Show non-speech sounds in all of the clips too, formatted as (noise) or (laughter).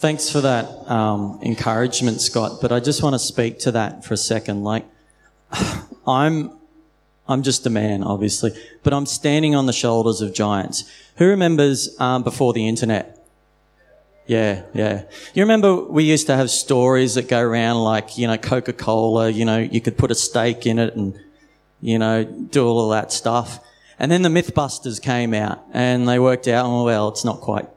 Thanks for that um, encouragement, Scott. But I just want to speak to that for a second. Like, (sighs) I'm, I'm just a man, obviously, but I'm standing on the shoulders of giants. Who remembers um, before the internet? Yeah, yeah. You remember we used to have stories that go around like, you know, Coca Cola, you know, you could put a steak in it and, you know, do all of that stuff. And then the Mythbusters came out and they worked out, oh, well, it's not quite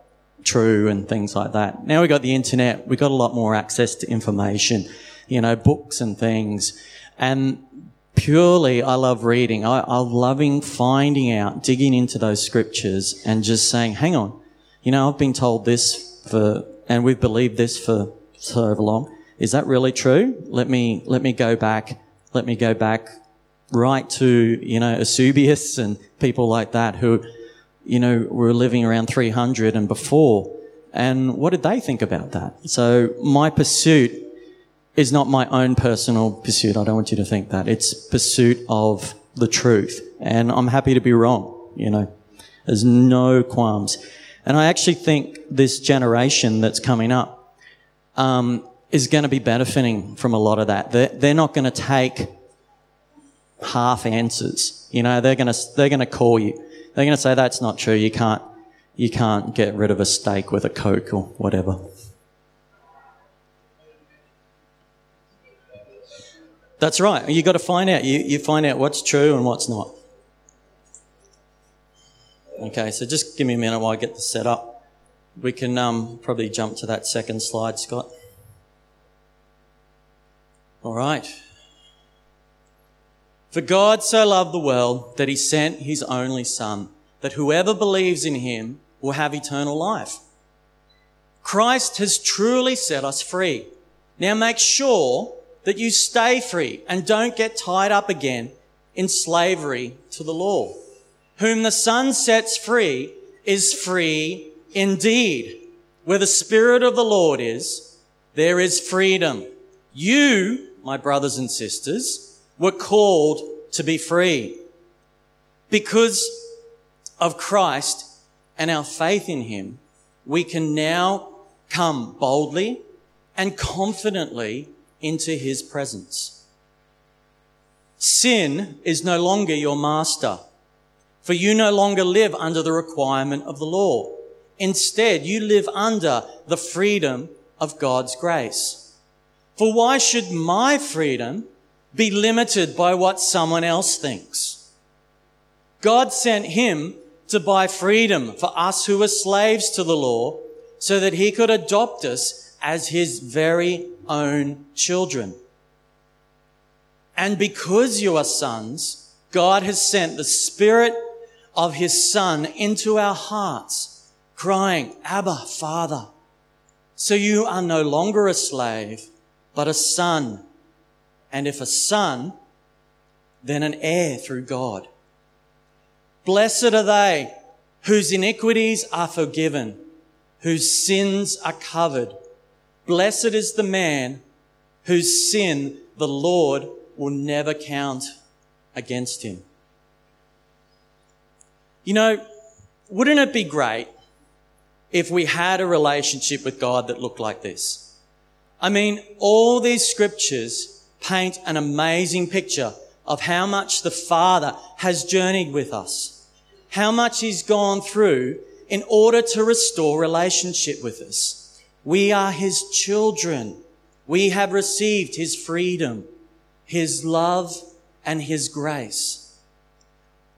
true and things like that. Now we got the internet, we got a lot more access to information, you know, books and things. And purely, I love reading. I, I loving finding out, digging into those scriptures and just saying, hang on, you know, I've been told this for, and we've believed this for so long. Is that really true? Let me, let me go back, let me go back right to, you know, Eusebius and people like that who, you know, we were living around 300 and before. And what did they think about that? So my pursuit is not my own personal pursuit. I don't want you to think that. It's pursuit of the truth. And I'm happy to be wrong, you know. There's no qualms. And I actually think this generation that's coming up um, is going to be benefiting from a lot of that. They're, they're not going to take half answers. You know, they're going to they're going to call you. They're going to say that's not true. You can't you can't get rid of a steak with a coke or whatever. That's right. You've got to find out. You, you find out what's true and what's not. Okay, so just give me a minute while I get this set up. We can um, probably jump to that second slide, Scott. All right. For God so loved the world that he sent his only Son, that whoever believes in him will have eternal life. Christ has truly set us free. Now make sure that you stay free and don't get tied up again in slavery to the law. Whom the Son sets free is free indeed. Where the Spirit of the Lord is, there is freedom. You, my brothers and sisters, were called to be free. Because of Christ and our faith in Him, we can now come boldly and confidently into His presence. Sin is no longer your master. For you no longer live under the requirement of the law. Instead, you live under the freedom of God's grace. For why should my freedom be limited by what someone else thinks? God sent him to buy freedom for us who were slaves to the law so that he could adopt us as his very own children. And because you are sons, God has sent the Spirit of his son into our hearts, crying, Abba, Father. So you are no longer a slave, but a son. And if a son, then an heir through God. Blessed are they whose iniquities are forgiven, whose sins are covered. Blessed is the man whose sin the Lord will never count against him. You know, wouldn't it be great if we had a relationship with God that looked like this? I mean, all these scriptures paint an amazing picture of how much the Father has journeyed with us, how much He's gone through in order to restore relationship with us. We are His children. We have received His freedom, His love, and His grace.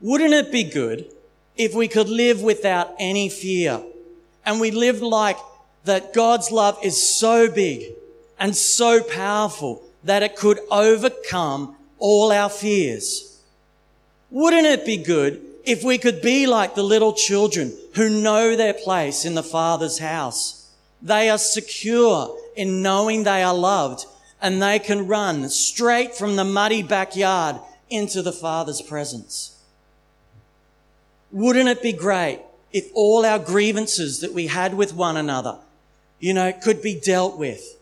Wouldn't it be good if we could live without any fear and we lived like that God's love is so big and so powerful that it could overcome all our fears. Wouldn't it be good if we could be like the little children who know their place in the Father's house? They are secure in knowing they are loved and they can run straight from the muddy backyard into the Father's presence. Wouldn't it be great if all our grievances that we had with one another, you know, could be dealt with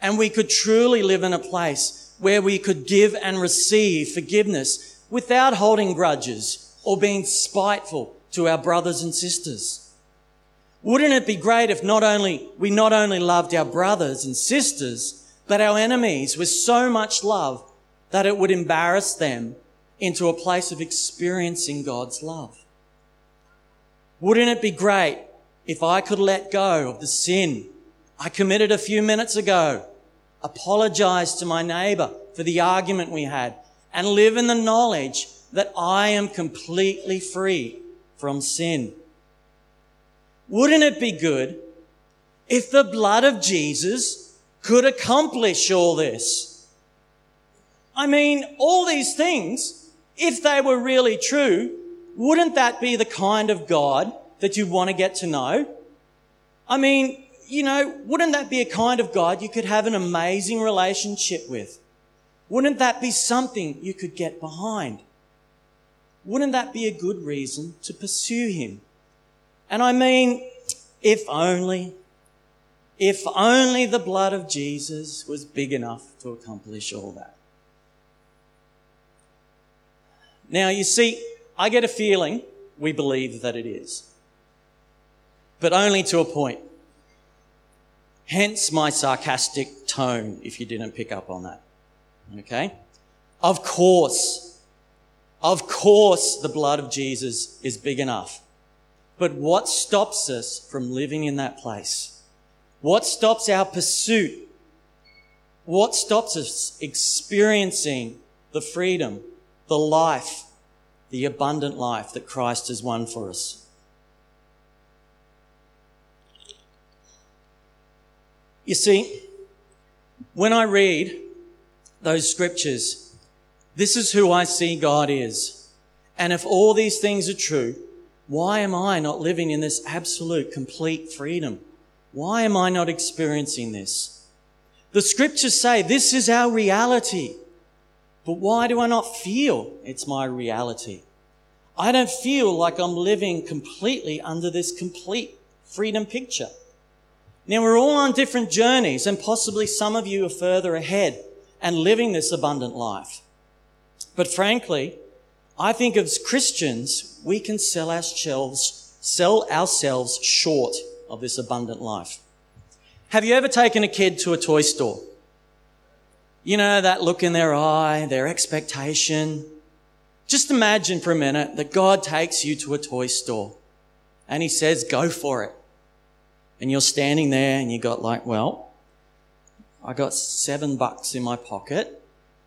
and we could truly live in a place where we could give and receive forgiveness without holding grudges or being spiteful to our brothers and sisters? Wouldn't it be great if not only, we not only loved our brothers and sisters, but our enemies with so much love that it would embarrass them into a place of experiencing God's love? Wouldn't it be great if I could let go of the sin I committed a few minutes ago, apologize to my neighbor for the argument we had, and live in the knowledge that I am completely free from sin? Wouldn't it be good if the blood of Jesus could accomplish all this? I mean, all these things, if they were really true, wouldn't that be the kind of God that you want to get to know? I mean, you know, wouldn't that be a kind of God you could have an amazing relationship with? Wouldn't that be something you could get behind? Wouldn't that be a good reason to pursue Him? And I mean, if only, if only the blood of Jesus was big enough to accomplish all that. Now, you see, I get a feeling we believe that it is, but only to a point. Hence my sarcastic tone, if you didn't pick up on that. Okay? Of course, of course, the blood of Jesus is big enough. But what stops us from living in that place? What stops our pursuit? What stops us experiencing the freedom, the life, the abundant life that Christ has won for us? You see, when I read those scriptures, this is who I see God is. And if all these things are true, why am I not living in this absolute, complete freedom? Why am I not experiencing this? The scriptures say this is our reality. But why do I not feel it's my reality? I don't feel like I'm living completely under this complete freedom picture. Now we're all on different journeys and possibly some of you are further ahead and living this abundant life. But frankly, I think as Christians, we can sell ourselves, sell ourselves short of this abundant life. Have you ever taken a kid to a toy store? You know, that look in their eye, their expectation. Just imagine for a minute that God takes you to a toy store and he says, go for it. And you're standing there and you got like, well, I got seven bucks in my pocket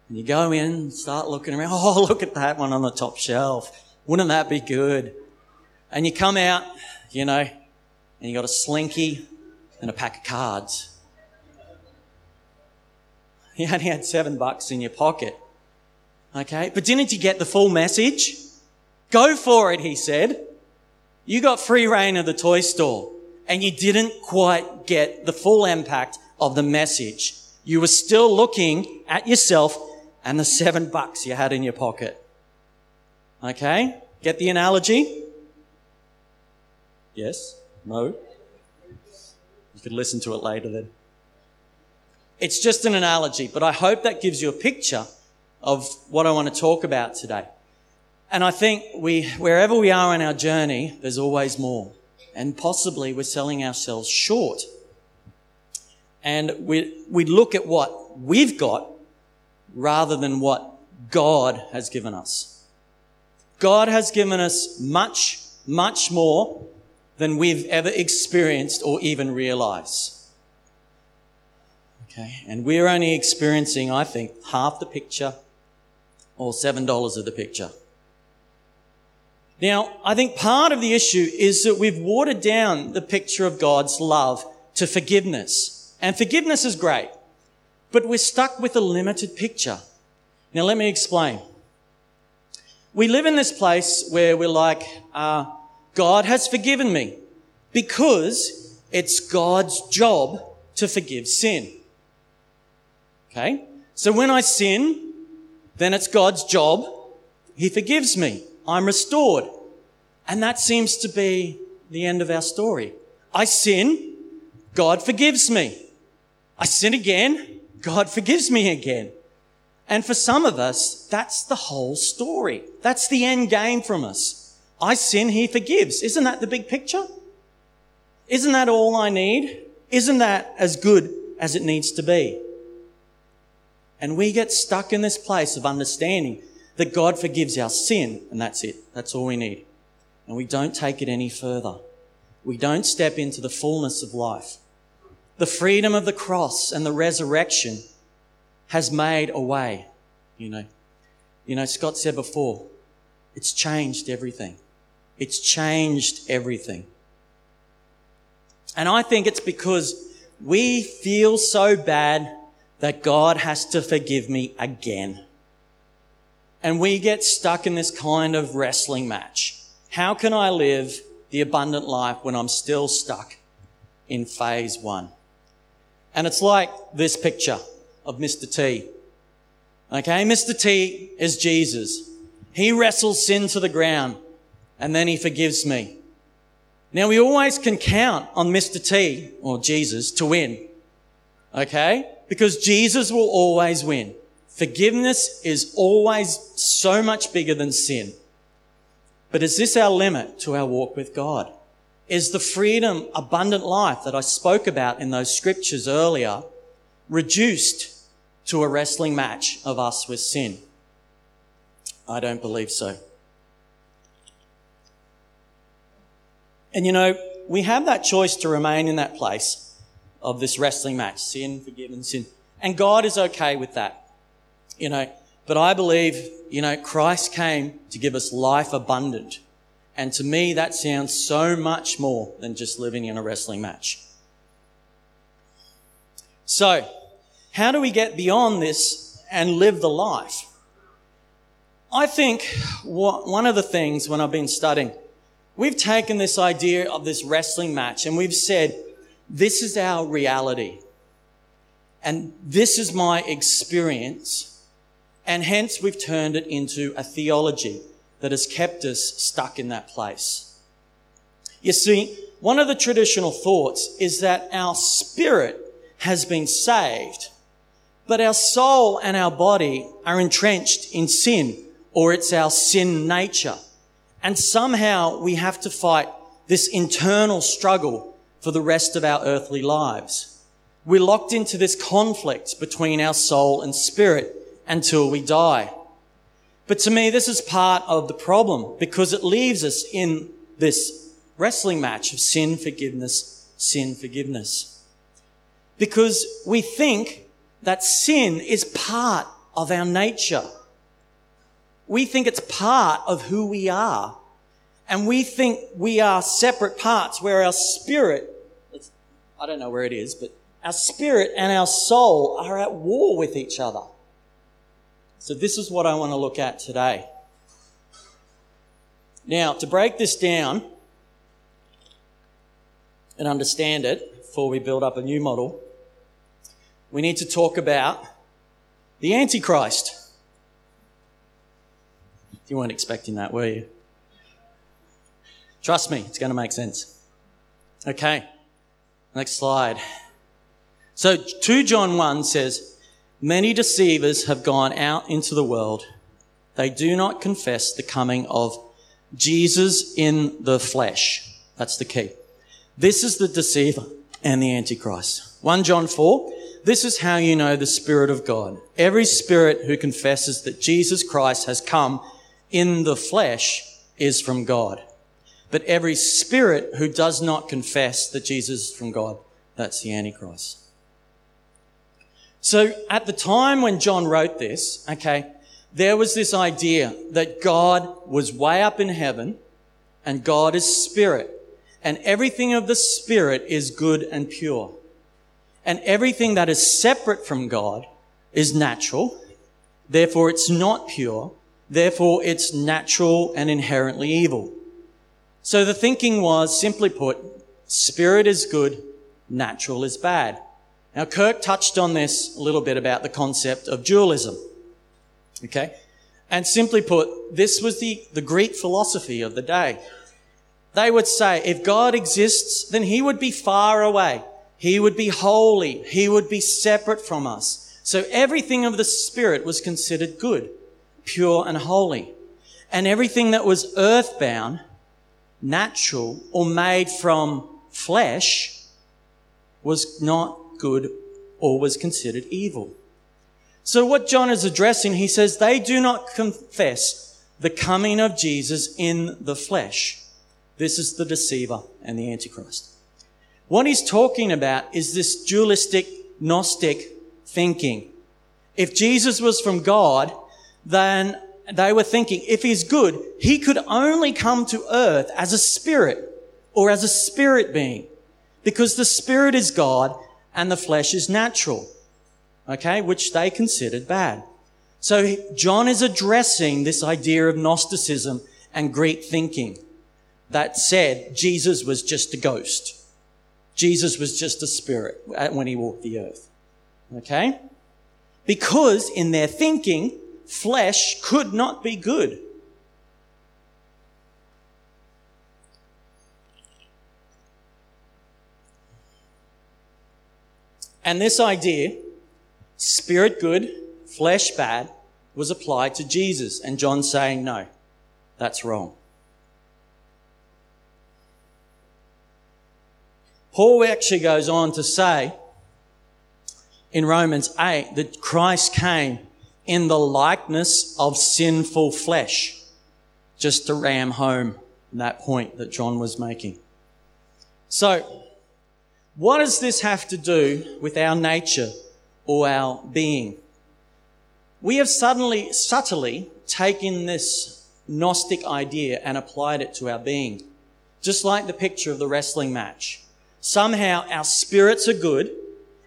and you go in start looking around. (laughs) Oh, look at that one on the top shelf. Wouldn't that be good? And you come out, you know, and you got a slinky and a pack of cards. (laughs) You only had seven bucks in your pocket. Okay. But didn't you get the full message? Go for it, he said. You got free rein of the toy store and you didn't quite get the full impact of the message. You were still looking at yourself and the seven bucks you had in your pocket. Okay? Get the analogy? Yes? No? You could listen to it later then. It's just an analogy, but I hope that gives you a picture of what I want to talk about today. And I think we, wherever we are in our journey, there's always more. And possibly we're selling ourselves short. And we, we look at what we've got rather than what God has given us. God has given us much, much more than we've ever experienced or even realized. Okay, and we're only experiencing, I think, half the picture or $7 of the picture. Now, I think part of the issue is that we've watered down the picture of God's love to forgiveness. And forgiveness is great but we're stuck with a limited picture. Now, let me explain. We live in this place where we're like, uh, God has forgiven me because it's God's job to forgive sin. Okay? So when I sin, then it's God's job. He forgives me. I'm restored. And that seems to be the end of our story. I sin, God forgives me. I sin again, God forgives me again. And for some of us, that's the whole story. That's the end game from us. I sin, he forgives. Isn't that the big picture? Isn't that all I need? Isn't that as good as it needs to be? And we get stuck in this place of understanding that God forgives our sin, and that's it. That's all we need. And we don't take it any further. We don't step into the fullness of life. The freedom of the cross and the resurrection has made a way, you know. You know, Scott said before, it's changed everything. It's changed everything. And I think it's because we feel so bad that God has to forgive me again. And we get stuck in this kind of wrestling match. How can I live the abundant life when I'm still stuck in phase one? And it's like this picture of Mr. T. Okay, Mr. T is Jesus. He wrestles sin to the ground and then he forgives me. Now we always can count on Mr. T or Jesus to win. Okay? Because Jesus will always win. Forgiveness is always so much bigger than sin. But is this our limit to our walk with God? Is the freedom, abundant life that I spoke about in those scriptures earlier reduced to a wrestling match of us with sin? I don't believe so. And you know, we have that choice to remain in that place of this wrestling match sin, forgiven, sin. And God is okay with that. You know, but I believe, you know, Christ came to give us life abundant. And to me, that sounds so much more than just living in a wrestling match. So, how do we get beyond this and live the life? I think one of the things when I've been studying, we've taken this idea of this wrestling match and we've said, this is our reality. And this is my experience. And hence we've turned it into a theology that has kept us stuck in that place. You see, one of the traditional thoughts is that our spirit has been saved, but our soul and our body are entrenched in sin, or it's our sin nature. And somehow we have to fight this internal struggle for the rest of our earthly lives. We're locked into this conflict between our soul and spirit until we die. But to me, this is part of the problem because it leaves us in this wrestling match of sin, forgiveness, sin, forgiveness. Because we think that sin is part of our nature. We think it's part of who we are. And we think we are separate parts where our spirit, I don't know where it is, but our spirit and our soul are at war with each other. So, this is what I want to look at today. Now, to break this down and understand it before we build up a new model, we need to talk about the Antichrist. You weren't expecting that, were you? Trust me, it's going to make sense. Okay, next slide. So 2 John 1 says, Many deceivers have gone out into the world. They do not confess the coming of Jesus in the flesh. That's the key. This is the deceiver and the antichrist. 1 John 4. This is how you know the Spirit of God. Every spirit who confesses that Jesus Christ has come in the flesh is from God. But every spirit who does not confess that Jesus is from God, that's the Antichrist. So at the time when John wrote this, okay, there was this idea that God was way up in heaven and God is spirit and everything of the spirit is good and pure. And everything that is separate from God is natural. Therefore it's not pure. Therefore it's natural and inherently evil. So the thinking was simply put, spirit is good, natural is bad. Now, Kirk touched on this a little bit about the concept of dualism. Okay? And simply put, this was the, the Greek philosophy of the day. They would say, if God exists, then he would be far away. He would be holy. He would be separate from us. So everything of the Spirit was considered good, pure and holy. And everything that was earthbound, natural, or made from flesh was not good or was considered evil. So what John is addressing, he says they do not confess the coming of Jesus in the flesh. This is the deceiver and the antichrist. What he's talking about is this dualistic Gnostic thinking. If Jesus was from God, then they were thinking if he's good, he could only come to earth as a spirit or as a spirit being because the spirit is God and the flesh is natural. Okay, which they considered bad. So John is addressing this idea of Gnosticism and Greek thinking that said Jesus was just a ghost. Jesus was just a spirit when he walked the earth. Okay? Because in their thinking, flesh could not be good. And this idea, spirit good, flesh bad, was applied to Jesus. And John saying, no, that's wrong. Paul actually goes on to say in Romans 8 that Christ came in the likeness of sinful flesh, just to ram home that point that John was making. So, what does this have to do with our nature or our being? We have suddenly, subtly taken this Gnostic idea and applied it to our being. Just like the picture of the wrestling match. Somehow our spirits are good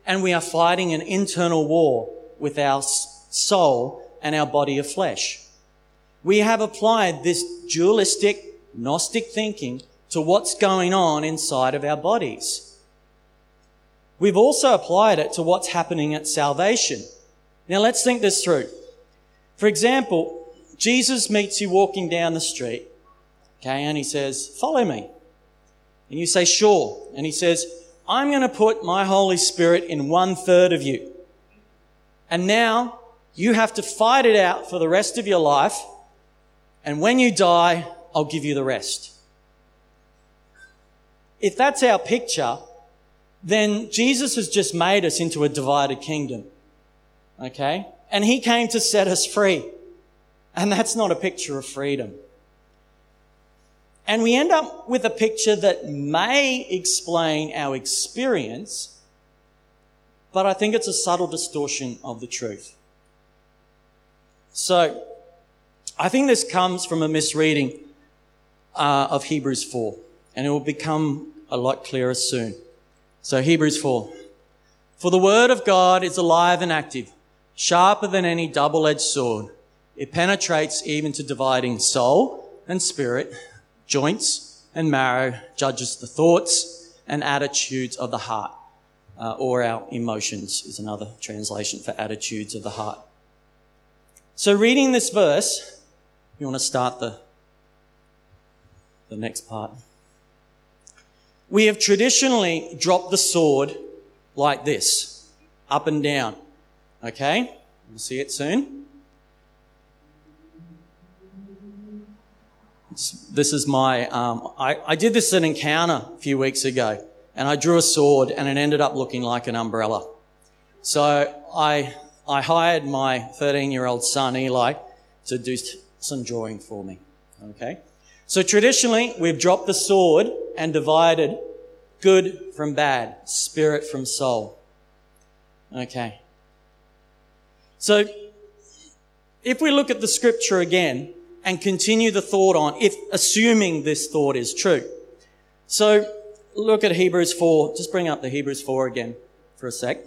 and we are fighting an internal war with our soul and our body of flesh. We have applied this dualistic, Gnostic thinking to what's going on inside of our bodies. We've also applied it to what's happening at salvation. Now let's think this through. For example, Jesus meets you walking down the street, okay, and he says, follow me. And you say, sure. And he says, I'm going to put my Holy Spirit in one third of you. And now you have to fight it out for the rest of your life. And when you die, I'll give you the rest. If that's our picture, then Jesus has just made us into a divided kingdom. Okay? And he came to set us free. And that's not a picture of freedom. And we end up with a picture that may explain our experience, but I think it's a subtle distortion of the truth. So, I think this comes from a misreading uh, of Hebrews 4, and it will become a lot clearer soon. So, Hebrews 4. For the word of God is alive and active, sharper than any double edged sword. It penetrates even to dividing soul and spirit joints and marrow, judges the thoughts and attitudes of the heart. Uh, or our emotions is another translation for attitudes of the heart. So reading this verse, you want to start the, the next part. We have traditionally dropped the sword like this, up and down. Okay? We'll see it soon. This is my, um, I, I did this at an encounter a few weeks ago and I drew a sword and it ended up looking like an umbrella. So I, I hired my 13 year old son, Eli, to do some drawing for me. Okay. So traditionally, we've dropped the sword and divided good from bad, spirit from soul. Okay. So if we look at the scripture again, and continue the thought on if assuming this thought is true. So look at Hebrews 4. Just bring up the Hebrews 4 again for a sec.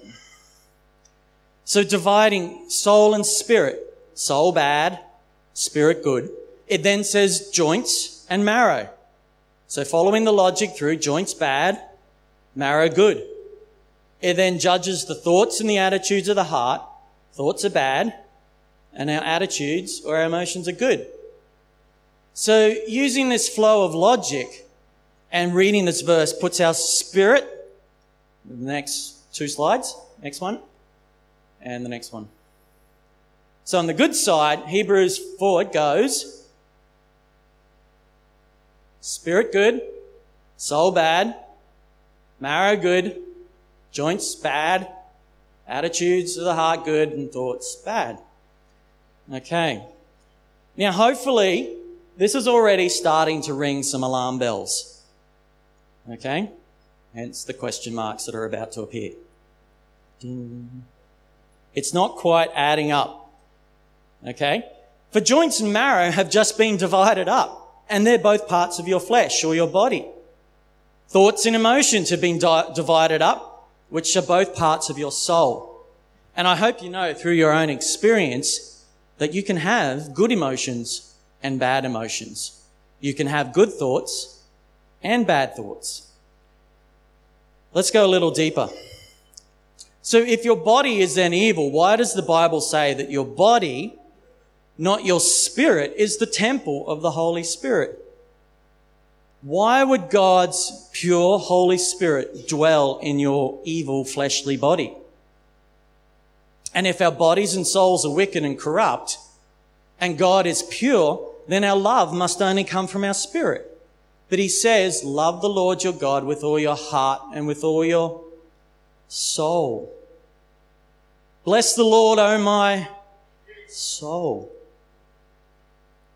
So dividing soul and spirit, soul bad, spirit good. It then says joints and marrow. So following the logic through, joints bad, marrow good. It then judges the thoughts and the attitudes of the heart. Thoughts are bad, and our attitudes or our emotions are good. So using this flow of logic and reading this verse puts our spirit, the next two slides, next one, and the next one. So on the good side, Hebrews 4 goes, spirit good, soul bad, Marrow, good. Joints, bad. Attitudes of the heart, good. And thoughts, bad. Okay. Now, hopefully, this is already starting to ring some alarm bells. Okay? Hence the question marks that are about to appear. Ding. It's not quite adding up. Okay? For joints and marrow have just been divided up, and they're both parts of your flesh or your body. Thoughts and emotions have been di- divided up, which are both parts of your soul. And I hope you know through your own experience that you can have good emotions and bad emotions. You can have good thoughts and bad thoughts. Let's go a little deeper. So if your body is then evil, why does the Bible say that your body, not your spirit, is the temple of the Holy Spirit? Why would God's pure Holy Spirit dwell in your evil fleshly body? And if our bodies and souls are wicked and corrupt, and God is pure, then our love must only come from our spirit. But he says, love the Lord your God with all your heart and with all your soul. Bless the Lord, O my soul.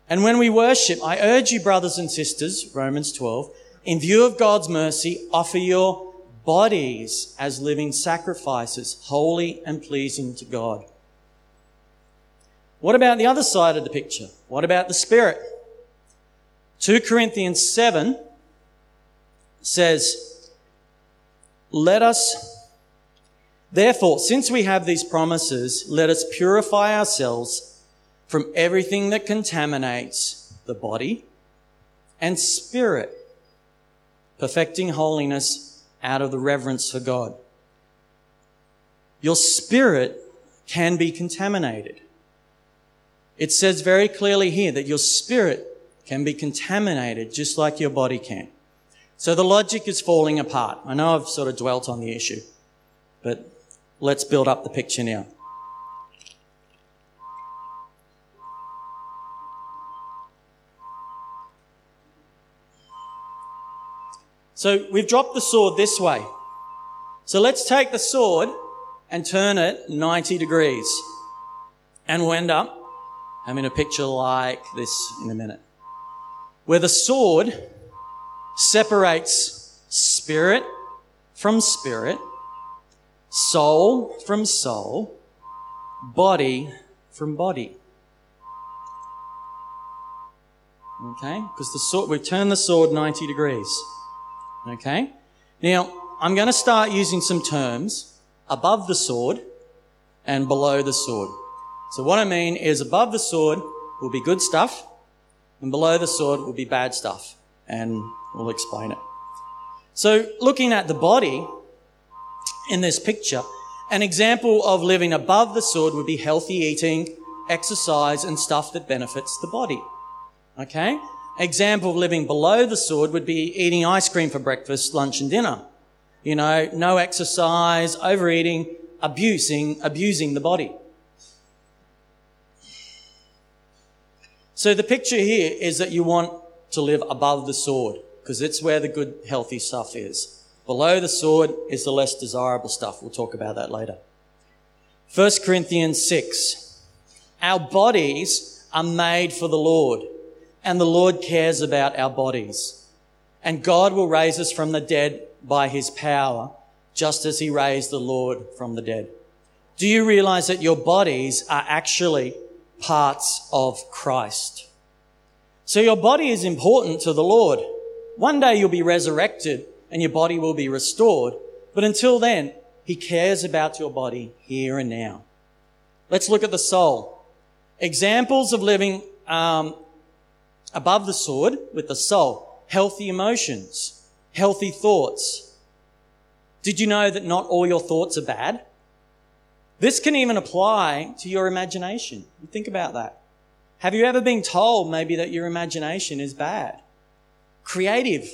And when we worship, I urge you, brothers and sisters, Romans 12, in view of God's mercy, offer your bodies as living sacrifices, holy and pleasing to God. What about the other side of the picture? What about the Spirit? 2 Corinthians 7 says, Let us Therefore, since we have these promises, let us purify ourselves from everything that contaminates the body and spirit, perfecting holiness out of the reverence for God. Your spirit can be contaminated. It says very clearly here that your spirit can be contaminated just like your body can. So the logic is falling apart. I know I've sort of dwelt on the issue, but Let's build up the picture now. So we've dropped the sword this way. So let's take the sword and turn it 90 degrees. And we'll end up having a picture like this in a minute. Where the sword separates spirit from spirit soul from soul, body from body. Okay? Because the sword, we turn the sword 90 degrees. Okay? Now, I'm going to start using some terms above the sword and below the sword. So what I mean is above the sword will be good stuff and below the sword will be bad stuff. And we'll explain it. So looking at the body, in this picture. An example of living above the sword would be healthy eating, exercise, and stuff that benefits the body. Okay? Example of living below the sword would be eating ice cream for breakfast, lunch, and dinner. You know, no exercise, overeating, abusing, abusing the body. So the picture here is that you want to live above the sword because it's where the good, healthy stuff is. Below the sword is the less desirable stuff. We'll talk about that later. 1 Corinthians 6. Our bodies are made for the Lord, and the Lord cares about our bodies. And God will raise us from the dead by his power, just as he raised the Lord from the dead. Do you realize that your bodies are actually parts of Christ? So your body is important to the Lord. One day you'll be resurrected and your body will be restored. But until then, he cares about your body here and now. Let's look at the soul. Examples of living um, above the sword with the soul. Healthy emotions, healthy thoughts. Did you know that not all your thoughts are bad? This can even apply to your imagination. Think about that. Have you ever been told maybe that your imagination is bad? Creative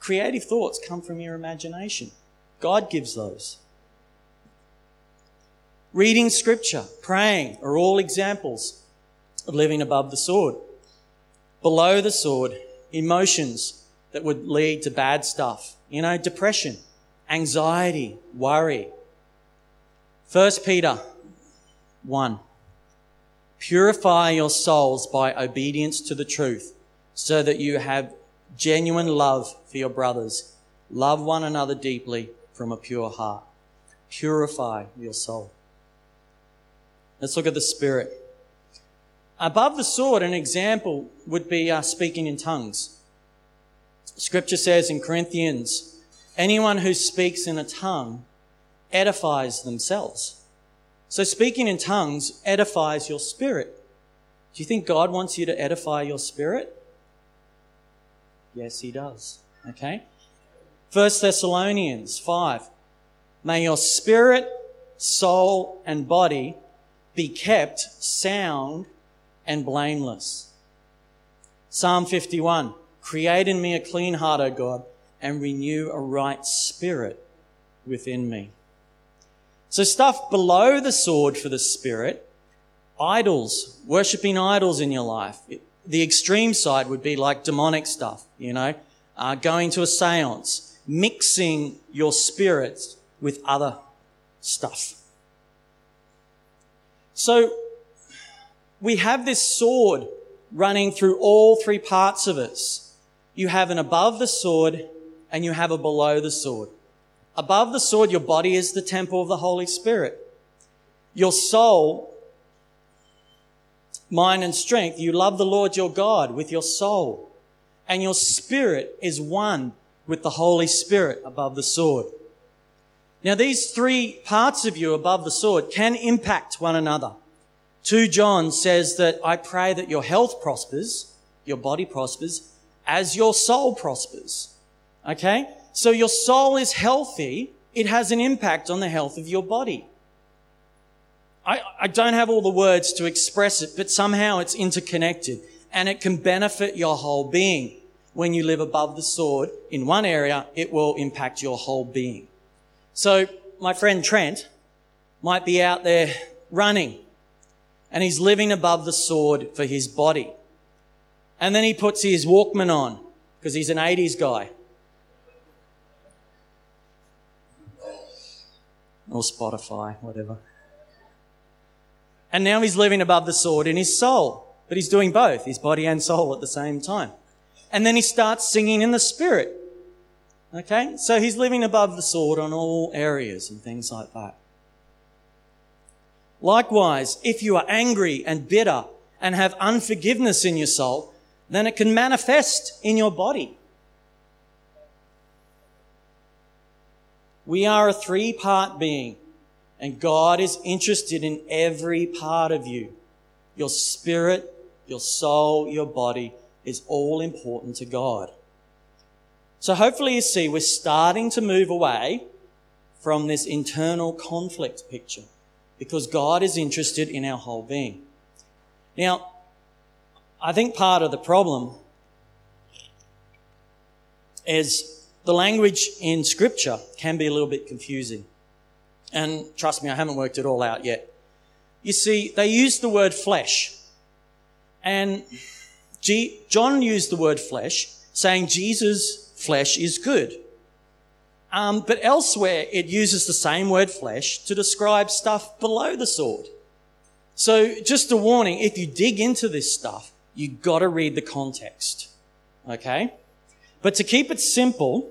Creative thoughts come from your imagination. God gives those. Reading scripture, praying are all examples of living above the sword. Below the sword, emotions that would lead to bad stuff. You know, depression, anxiety, worry. 1 Peter 1. Purify your souls by obedience to the truth so that you have genuine love for your brothers. Love one another deeply from a pure heart. Purify your soul. Let's look at the Spirit. Above the sword, an example would be uh, speaking in tongues. Scripture says in Corinthians, anyone who speaks in a tongue edifies themselves. So speaking in tongues edifies your spirit. Do you think God wants you to edify your spirit? Yes, he does. Okay. First Thessalonians 5. May your spirit, soul, and body be kept sound and blameless. Psalm 51. Create in me a clean heart, O God, and renew a right spirit within me. So stuff below the sword for the spirit, idols, worshipping idols in your life. The extreme side would be like demonic stuff, you know, uh, going to a seance, mixing your spirits with other stuff. So we have this sword running through all three parts of us. You have an above the sword and you have a below the sword. Above the sword, your body is the temple of the Holy Spirit. Your soul, mind and strength, you love the Lord your God with your soul. And your spirit is one with the Holy Spirit above the sword. Now, these three parts of you above the sword can impact one another. 2 John says that I pray that your health prospers, your body prospers, as your soul prospers. Okay? So your soul is healthy, it has an impact on the health of your body. I, I don't have all the words to express it, but somehow it's interconnected and it can benefit your whole being. When you live above the sword in one area, it will impact your whole being. So my friend Trent might be out there running and he's living above the sword for his body. And then he puts his Walkman on because he's an 80s guy. or Spotify, whatever. And now he's living above the sword in his soul, but he's doing both, his body and soul at the same time. And then he starts singing in the spirit. Okay? So he's living above the sword on all areas and things like that. Likewise, if you are angry and bitter and have unforgiveness in your soul, then it can manifest in your body. We are a three part being, and God is interested in every part of you. Your spirit, your soul, your body is all important to God. So hopefully you see we're starting to move away from this internal conflict picture because God is interested in our whole being. Now, I think part of the problem is the language in scripture can be a little bit confusing. And trust me, I haven't worked it all out yet. You see, they use the word flesh. And G- John used the word flesh, saying Jesus' flesh is good. Um, but elsewhere, it uses the same word flesh to describe stuff below the sword. So just a warning, if you dig into this stuff, you've gotta read the context. Okay? But to keep it simple,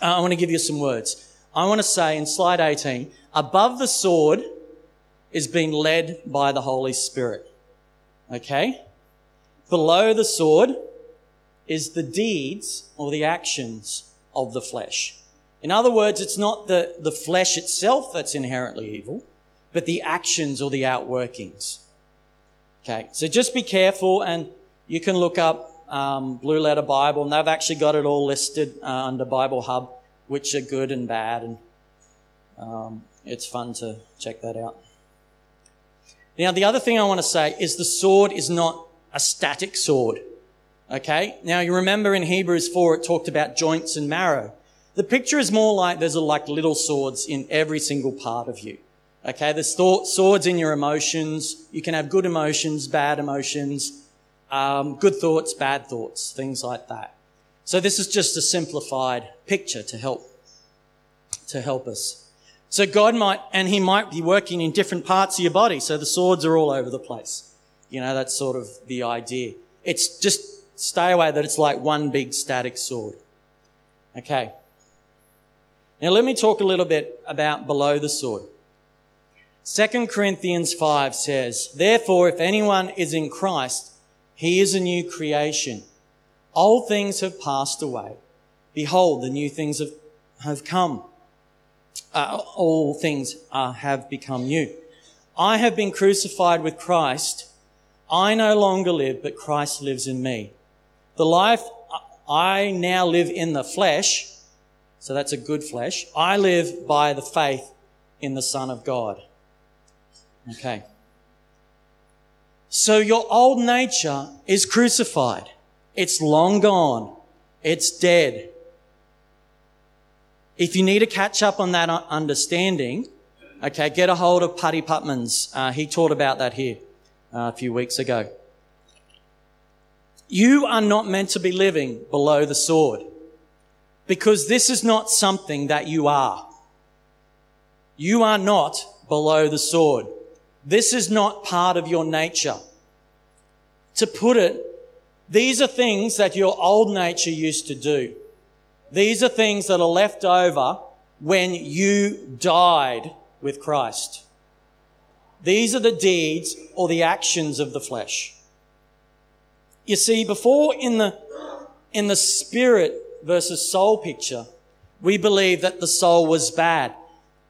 uh, I want to give you some words. I want to say in slide 18, above the sword is being led by the Holy Spirit. Okay? Below the sword is the deeds or the actions of the flesh. In other words, it's not the, the flesh itself that's inherently evil, but the actions or the outworkings. Okay, so just be careful and you can look up um, Blue Letter Bible, and they've actually got it all listed uh, under Bible Hub, which are good and bad, and um, it's fun to check that out. Now, the other thing I want to say is the sword is not a static sword. Okay? Now, you remember in Hebrews 4, it talked about joints and marrow. The picture is more like there's like little swords in every single part of you. Okay? There's swords in your emotions. You can have good emotions, bad emotions um, good thoughts, bad thoughts, things like that. So this is just a simplified picture to help. to help us. So God might, and He might be working in different parts of your body. So the swords are all over the place. You know, that's sort of the idea. It's just stay away that it's like one big static sword. Okay. Now let me talk a little bit about below the sword. 2 Corinthians 5 says, Therefore, if anyone is in Christ, he is a new creation. Old things have passed away. Behold, the new things have, have come. Uh, all things uh, have become new. I have been crucified with Christ. I no longer live, but Christ lives in me. The life I now live in the flesh, so that's a good flesh. I live by the faith in the Son of God. Okay. So your old nature is crucified. It's long gone. It's dead. If you need to catch up on that understanding, okay, get a hold of Putty Putman's. Uh, he taught about that here uh, a few weeks ago. You are not meant to be living below the sword because this is not something that you are. You are not below the sword. This is not part of your nature. To put it, these are things that your old nature used to do. These are things that are left over when you died with Christ. These are the deeds or the actions of the flesh. You see, before in the, in the spirit versus soul picture, we believe that the soul was bad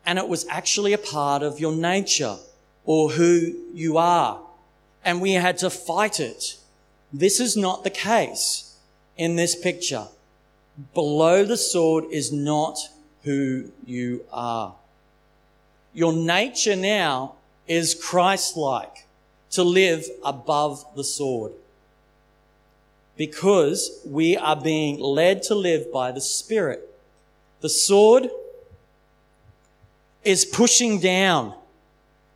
and it was actually a part of your nature or who you are. And we had to fight it. This is not the case in this picture. Below the sword is not who you are. Your nature now is Christ-like, to live above the sword. Because we are being led to live by the Spirit. The sword is pushing down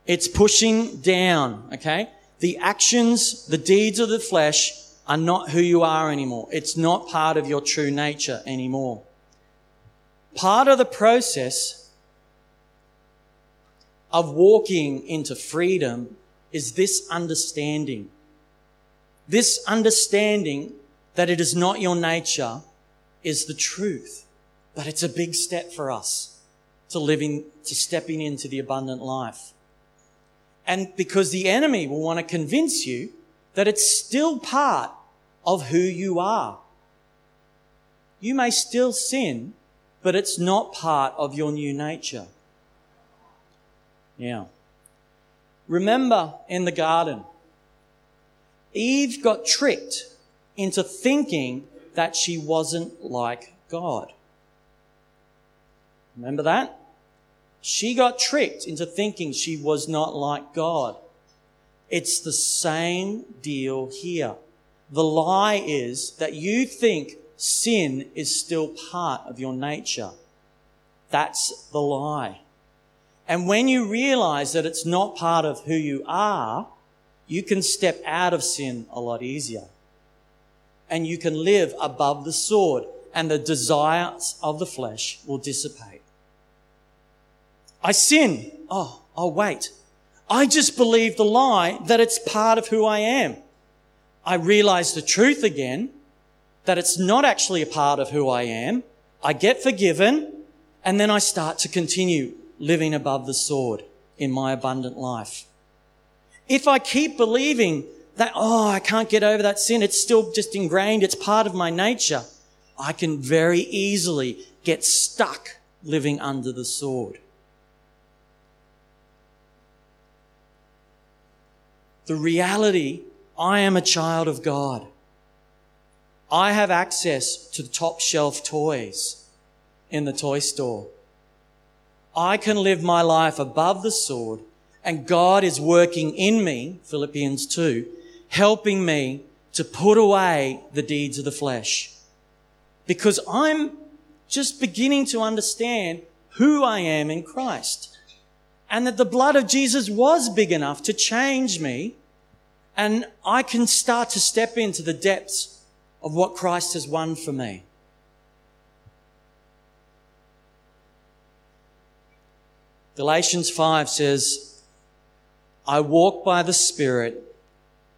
it's pushing down, okay? The actions, the deeds of the flesh are not who you are anymore. It's not part of your true nature anymore. Part of the process of walking into freedom is this understanding. This understanding that it is not your nature is the truth. But it's a big step for us to living, to stepping into the abundant life. And because the enemy will want to convince you that it's still part of who you are. You may still sin, but it's not part of your new nature. Now, remember in the garden, Eve got tricked into thinking that she wasn't like God. Remember that? She got tricked into thinking she was not like God. It's the same deal here. The lie is that you think sin is still part of your nature. That's the lie. And when you realize that it's not part of who you are, you can step out of sin a lot easier. And you can live above the sword and the desires of the flesh will dissipate. I sin. Oh, oh, wait. I just believe the lie that it's part of who I am. I realize the truth again, that it's not actually a part of who I am. I get forgiven, and then I start to continue living above the sword in my abundant life. If I keep believing that, oh, I can't get over that sin, it's still just ingrained, it's part of my nature, I can very easily get stuck living under the sword. the reality I am a child of God. I have access to the top shelf toys in the toy store. I can live my life above the sword and God is working in me, Philippians 2, helping me to put away the deeds of the flesh. Because I'm just beginning to understand who I am in Christ and that the blood of Jesus was big enough to change me and I can start to step into the depths of what Christ has won for me. Galatians 5 says, I walk by the Spirit,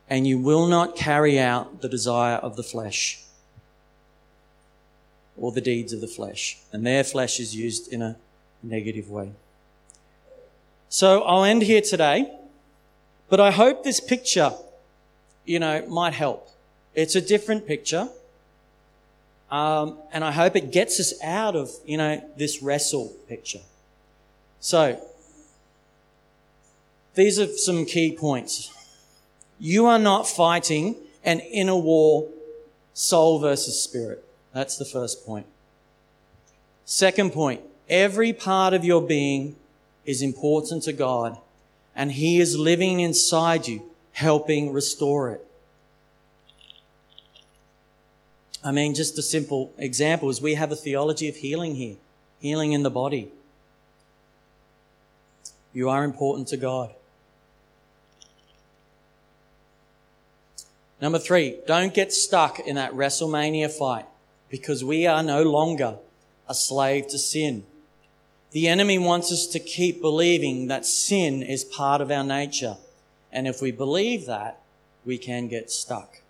and you will not carry out the desire of the flesh or the deeds of the flesh. And their flesh is used in a negative way. So I'll end here today, but I hope this picture, you know, might help. It's a different picture. Um, and I hope it gets us out of, you know, this wrestle picture. So, these are some key points. You are not fighting an inner war, soul versus spirit. That's the first point. Second point, every part of your being is important to God, and He is living inside you, helping restore it. I mean, just a simple example is we have a theology of healing here, healing in the body. You are important to God. Number three, don't get stuck in that WrestleMania fight because we are no longer a slave to sin. The enemy wants us to keep believing that sin is part of our nature. And if we believe that, we can get stuck.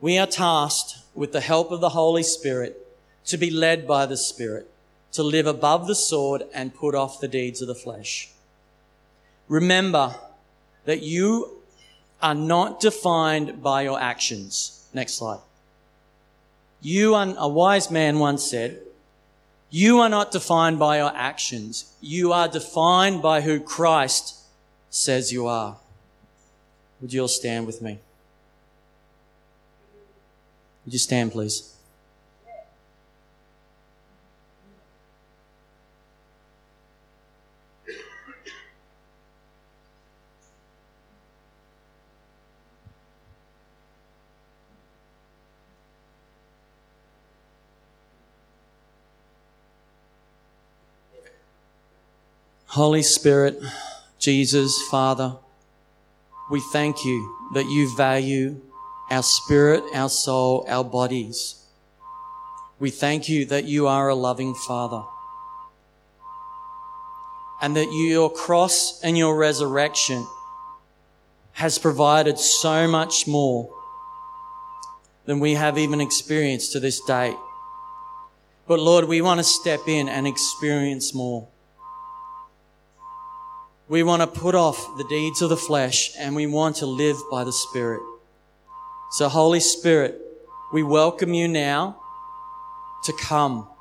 We are tasked with the help of the Holy Spirit to be led by the Spirit, to live above the sword and put off the deeds of the flesh. Remember that you are not defined by your actions. Next slide. You a wise man once said, you are not defined by your actions. You are defined by who Christ says you are. Would you all stand with me? Would you stand, please? Holy Spirit, Jesus, Father, we thank you that you value our spirit, our soul, our bodies. We thank you that you are a loving Father and that your cross and your resurrection has provided so much more than we have even experienced to this day. But Lord, we want to step in and experience more. We want to put off the deeds of the flesh and we want to live by the Spirit. So, Holy Spirit, we welcome you now to come